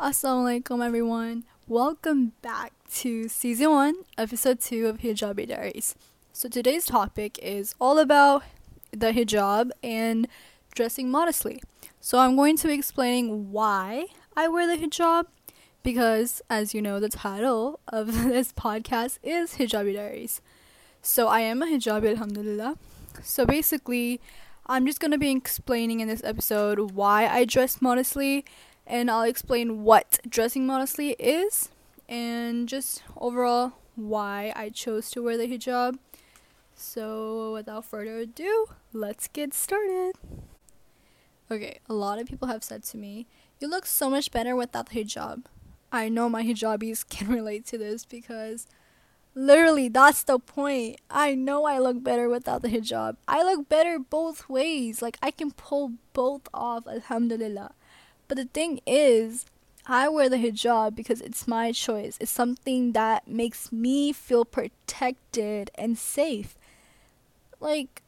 Assalamualaikum everyone. Welcome back to season 1, episode 2 of Hijabi Diaries. So today's topic is all about the hijab and dressing modestly. So I'm going to be explaining why I wear the hijab because as you know the title of this podcast is Hijabi Diaries. So I am a hijabi alhamdulillah. So basically I'm just going to be explaining in this episode why I dress modestly and I'll explain what dressing modestly is and just overall why I chose to wear the hijab. So, without further ado, let's get started. Okay, a lot of people have said to me, You look so much better without the hijab. I know my hijabis can relate to this because literally that's the point. I know I look better without the hijab. I look better both ways. Like, I can pull both off, alhamdulillah. But the thing is, I wear the hijab because it's my choice. It's something that makes me feel protected and safe. Like,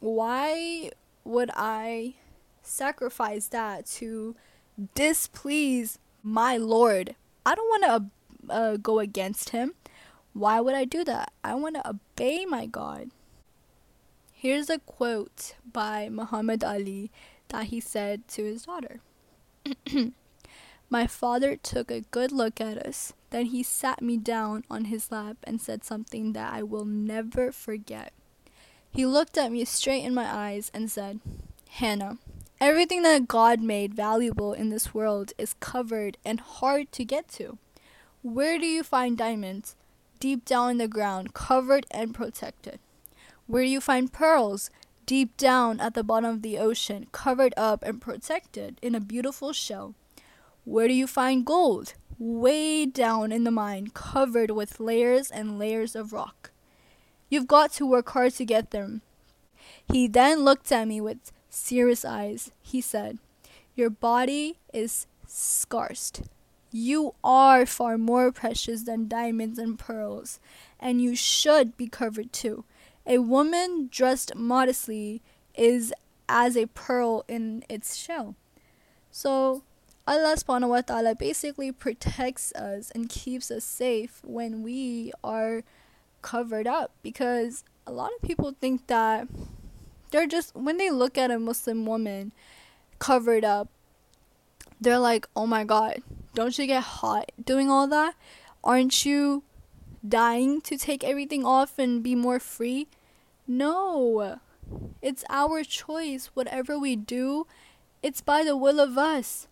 why would I sacrifice that to displease my Lord? I don't want to uh, go against Him. Why would I do that? I want to obey my God. Here's a quote by Muhammad Ali that he said to his daughter. My father took a good look at us. Then he sat me down on his lap and said something that I will never forget. He looked at me straight in my eyes and said, Hana, everything that God made valuable in this world is covered and hard to get to. Where do you find diamonds? Deep down in the ground, covered and protected. Where do you find pearls? Deep down at the bottom of the ocean, covered up and protected in a beautiful shell. Where do you find gold? Way down in the mine, covered with layers and layers of rock. You've got to work hard to get them. He then looked at me with serious eyes. He said, Your body is scarce. You are far more precious than diamonds and pearls, and you should be covered too. A woman dressed modestly is as a pearl in its shell. So Allah subhanahu wa ta'ala basically protects us and keeps us safe when we are covered up because a lot of people think that they're just when they look at a Muslim woman covered up, they're like, Oh my god, don't you get hot doing all that? Aren't you dying to take everything off and be more free? No. It's our choice. Whatever we do, it's by the will of us.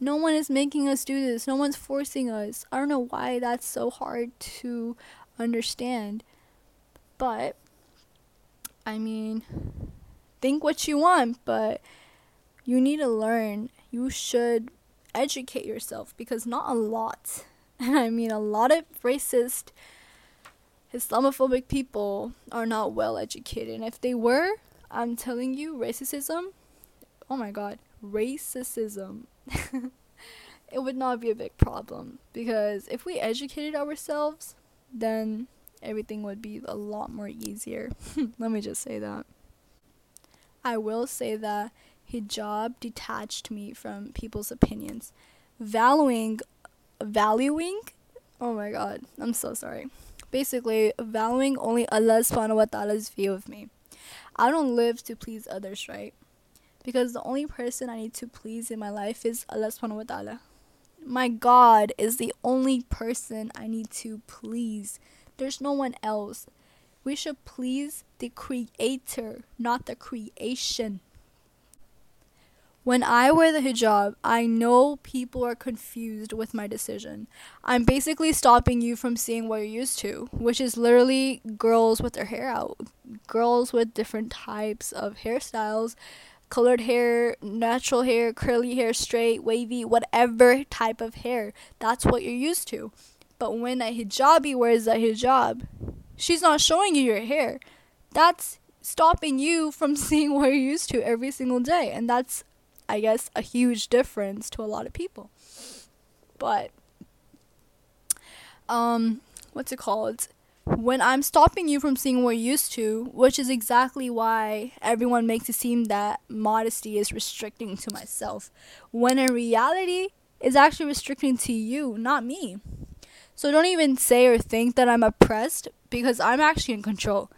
No one is making us do this. No one's forcing us. I don't know why that's so hard to understand. But, I mean, think what you want, but you need to learn. You should educate yourself because not a lot, and I mean a lot of racist Islamophobic people are not well educated. And if they were, I'm telling you, racism, oh my god, racism, it would not be a big problem. Because if we educated ourselves, then everything would be a lot more easier. Let me just say that. I will say that hijab detached me from people's opinions. Valuing, valuing, oh my god, I'm so sorry basically valuing only Allah subhanahu wa ta'ala's view of me. I don't live to please others, right? Because the only person I need to please in my life is Allah subhanahu wa ta'ala. My God is the only person I need to please. There's no one else. We should please the creator, not the creation. When I wear the hijab, I know people are confused with my decision. I'm basically stopping you from seeing what you're used to, which is literally girls with their hair out, girls with different types of hairstyles, colored hair, natural hair, curly hair, straight, wavy, whatever type of hair. That's what you're used to. But when a hijabi wears a hijab, she's not showing you your hair. That's stopping you from seeing what you're used to every single day. And that's I guess, a huge difference to a lot of people. But, um, what's it called? When I'm stopping you from seeing what you're used to, which is exactly why everyone makes it seem that modesty is restricting to myself, when in reality, is actually restricting to you, not me. So don't even say or think that I'm oppressed because I'm actually in control.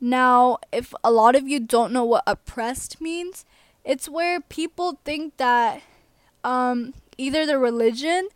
Now, if a lot of you don't know what oppressed means, it's where people think that um, either the religion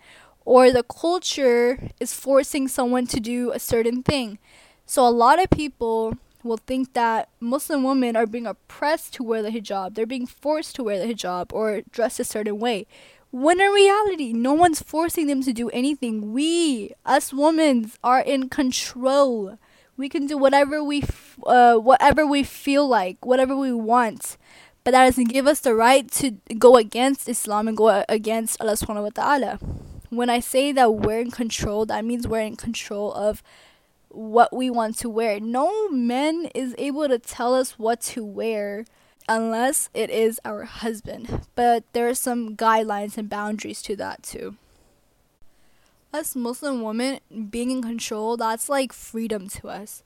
or the culture is forcing someone to do a certain thing. So a lot of people will think that Muslim women are being oppressed to wear the hijab. They're being forced to wear the hijab or dress a certain way. When in reality, no one's forcing them to do anything. We, us women, are in control. We can do whatever we, f- uh, whatever we feel like, whatever we want. But that doesn't give us the right to go against Islam and go against Allah subhanahu wa ta'ala. When I say that we're in control, that means we're in control of what we want to wear. No man is able to tell us what to wear unless it is our husband. But there are some guidelines and boundaries to that too. Us Muslim women being in control, that's like freedom to us.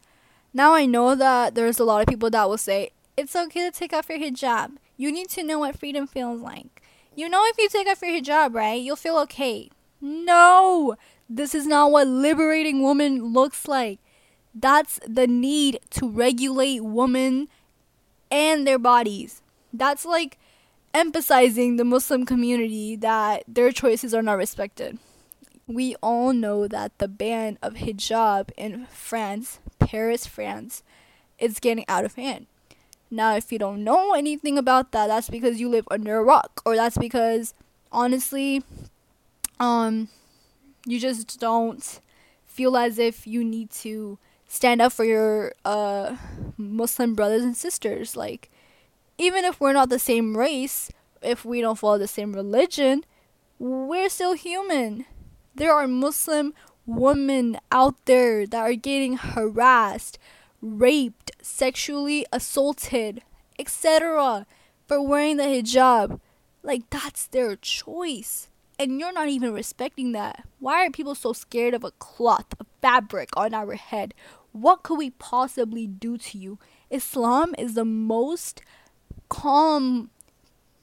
Now I know that there's a lot of people that will say, it's okay to take off your hijab. You need to know what freedom feels like. You know, if you take off your hijab, right, you'll feel okay. No! This is not what liberating woman looks like. That's the need to regulate women and their bodies. That's like emphasizing the Muslim community that their choices are not respected. We all know that the ban of hijab in France, Paris, France, is getting out of hand. Now, if you don't know anything about that, that's because you live under a rock, or that's because honestly, um, you just don't feel as if you need to stand up for your uh, Muslim brothers and sisters. Like, even if we're not the same race, if we don't follow the same religion, we're still human. There are Muslim women out there that are getting harassed, raped, sexually assaulted, etc. for wearing the hijab. Like, that's their choice and you're not even respecting that. Why are people so scared of a cloth, a fabric on our head? What could we possibly do to you? Islam is the most calm.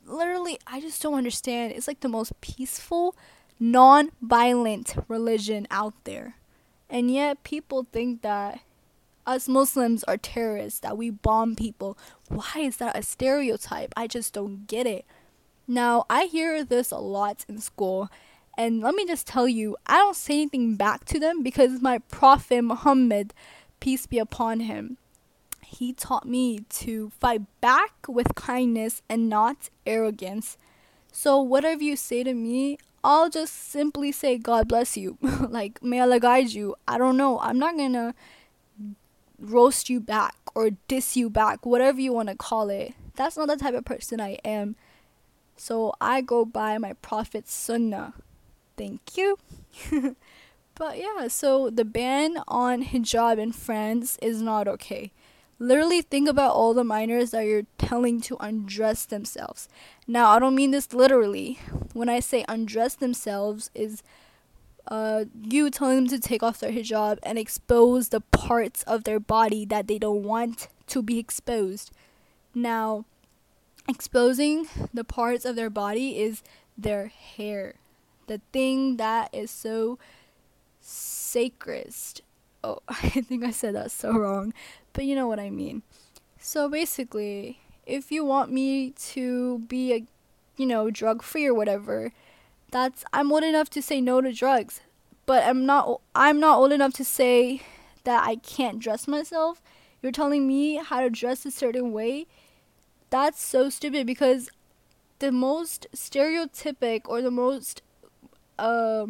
Literally, I just don't understand. It's like the most peaceful, non violent religion out there. And yet, people think that us Muslims are terrorists, that we bomb people. Why is that a stereotype? I just don't get it. Now, I hear this a lot in school, and let me just tell you, I don't say anything back to them because my Prophet Muhammad, peace be upon him, he taught me to fight back with kindness and not arrogance. So, whatever you say to me, I'll just simply say, God bless you. like, may Allah guide you. I don't know. I'm not gonna roast you back or diss you back, whatever you want to call it. That's not the type of person I am. So I go by my Prophet's Sunnah. Thank you. but yeah, so the ban on hijab in France is not okay. Literally think about all the minors that you're telling to undress themselves. Now, I don't mean this literally. When I say undress themselves is uh, you telling them to take off their hijab and expose the parts of their body that they don't want to be exposed. Now, exposing the parts of their body is their hair. The thing that is so sacred. Oh, I think I said that so wrong, but you know what I mean. So basically, if you want me to be a you know, drug free or whatever, that's I'm old enough to say no to drugs. But I'm not I'm not old enough to say that I can't dress myself. You're telling me how to dress a certain way that's so stupid because the most stereotypic or the most uh,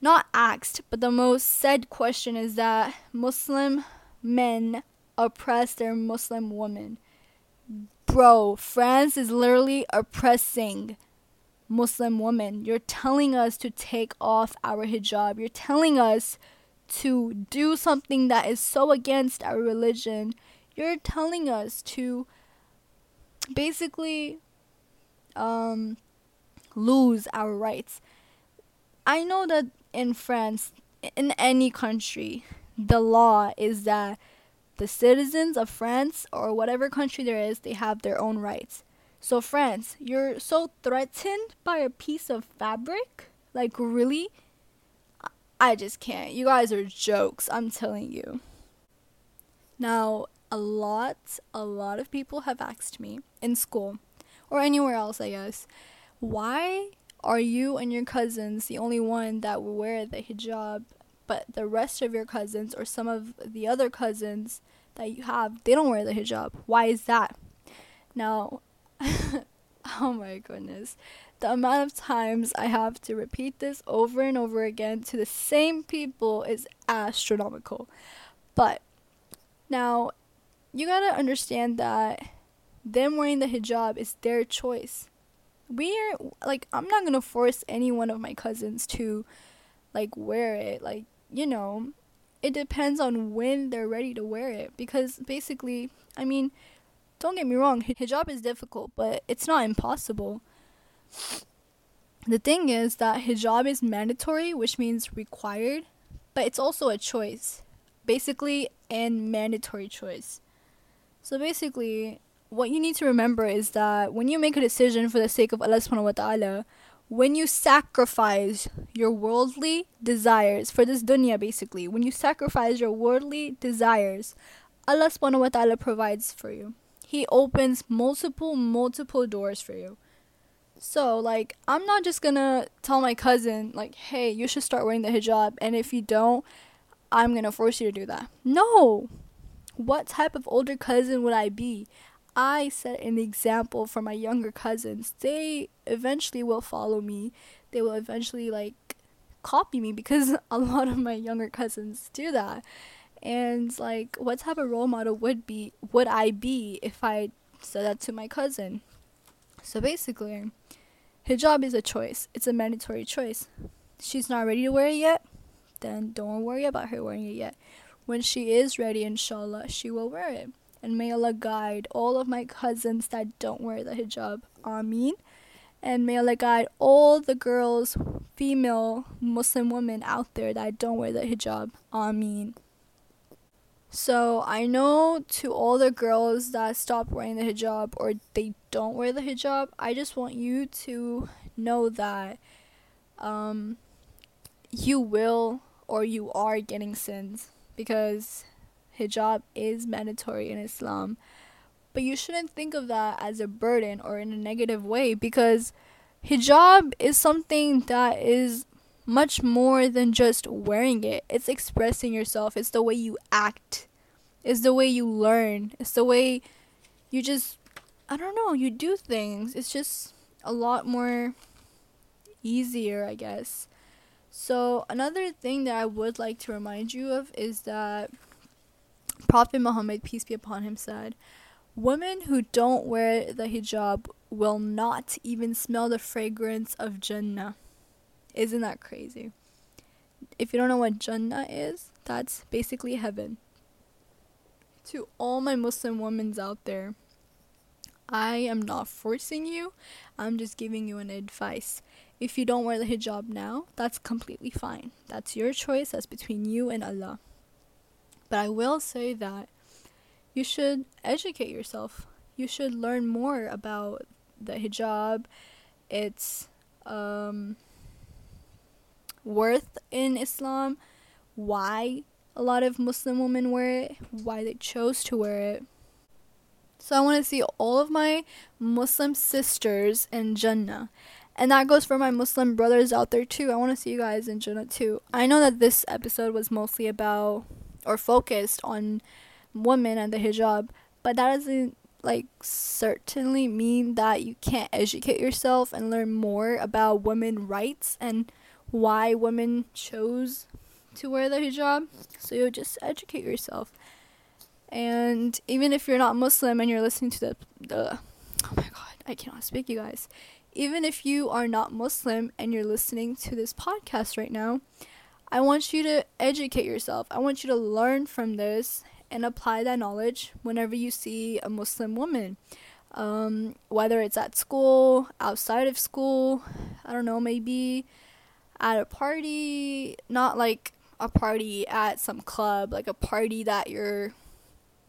not asked but the most said question is that muslim men oppress their muslim women bro france is literally oppressing muslim woman. you're telling us to take off our hijab you're telling us to do something that is so against our religion you're telling us to basically um, lose our rights. I know that in France, in any country, the law is that the citizens of France or whatever country there is, they have their own rights. So, France, you're so threatened by a piece of fabric? Like, really? I just can't. You guys are jokes, I'm telling you. Now, a lot, a lot of people have asked me in school or anywhere else, I guess, why are you and your cousins the only one that wear the hijab, but the rest of your cousins or some of the other cousins that you have, they don't wear the hijab? Why is that? Now, oh my goodness. The amount of times I have to repeat this over and over again to the same people is astronomical. But now, you gotta understand that them wearing the hijab is their choice. We are like I'm not gonna force any one of my cousins to like wear it. Like, you know, it depends on when they're ready to wear it. Because basically, I mean, don't get me wrong, hijab is difficult, but it's not impossible. The thing is that hijab is mandatory, which means required, but it's also a choice. Basically, and mandatory choice. So basically, what you need to remember is that when you make a decision for the sake of Allah subhanahu wa ta'ala, when you sacrifice your worldly desires for this dunya basically, when you sacrifice your worldly desires, Allah subhanahu wa ta'ala provides for you. He opens multiple, multiple doors for you. So, like, I'm not just gonna tell my cousin, like, hey, you should start wearing the hijab, and if you don't, I'm gonna force you to do that. No! What type of older cousin would I be? I set an example for my younger cousins. They eventually will follow me. They will eventually like copy me because a lot of my younger cousins do that. And like what type of role model would be would I be if I said that to my cousin? So basically, hijab is a choice. It's a mandatory choice. She's not ready to wear it yet, then don't worry about her wearing it yet. When she is ready, inshallah, she will wear it and may Allah guide all of my cousins that don't wear the hijab. Ameen. And may Allah guide all the girls, female Muslim women out there that don't wear the hijab. Ameen. So I know to all the girls that stop wearing the hijab or they don't wear the hijab, I just want you to know that um, you will or you are getting sins because hijab is mandatory in Islam. But you shouldn't think of that as a burden or in a negative way because hijab is something that is much more than just wearing it. It's expressing yourself, it's the way you act, it's the way you learn, it's the way you just, I don't know, you do things. It's just a lot more easier, I guess. So, another thing that I would like to remind you of is that Prophet Muhammad, peace be upon him, said, Women who don't wear the hijab will not even smell the fragrance of Jannah. Isn't that crazy? If you don't know what Jannah is, that's basically heaven. To all my Muslim women out there, I am not forcing you, I'm just giving you an advice. If you don't wear the hijab now, that's completely fine. That's your choice, that's between you and Allah. But I will say that you should educate yourself. You should learn more about the hijab, its um, worth in Islam, why a lot of Muslim women wear it, why they chose to wear it. So I want to see all of my Muslim sisters in Jannah. And that goes for my Muslim brothers out there too. I want to see you guys in Jannah too. I know that this episode was mostly about or focused on women and the hijab, but that doesn't like certainly mean that you can't educate yourself and learn more about women rights and why women chose to wear the hijab. So you just educate yourself. And even if you're not Muslim and you're listening to the the oh my god, I cannot speak you guys. Even if you are not Muslim and you're listening to this podcast right now, I want you to educate yourself. I want you to learn from this and apply that knowledge whenever you see a Muslim woman. Um, whether it's at school, outside of school, I don't know, maybe at a party, not like a party at some club, like a party that you're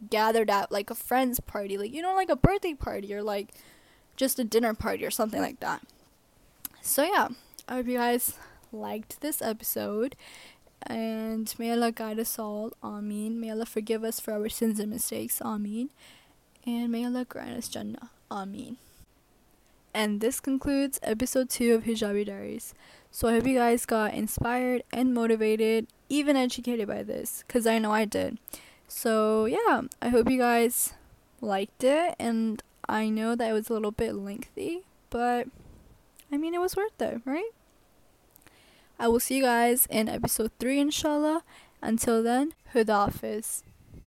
gathered at, like a friend's party, like you know, like a birthday party or like just a dinner party or something like that. So yeah, I hope you guys liked this episode. And may Allah guide us all. Ameen. May Allah forgive us for our sins and mistakes. Ameen. And may Allah grant us Jannah. Ameen. And this concludes episode 2 of Hijabi Diaries. So I hope you guys got inspired and motivated, even educated by this, because I know I did. So yeah, I hope you guys liked it, and I know that it was a little bit lengthy, but I mean, it was worth it, right? I will see you guys in episode 3, inshallah. Until then, Huda.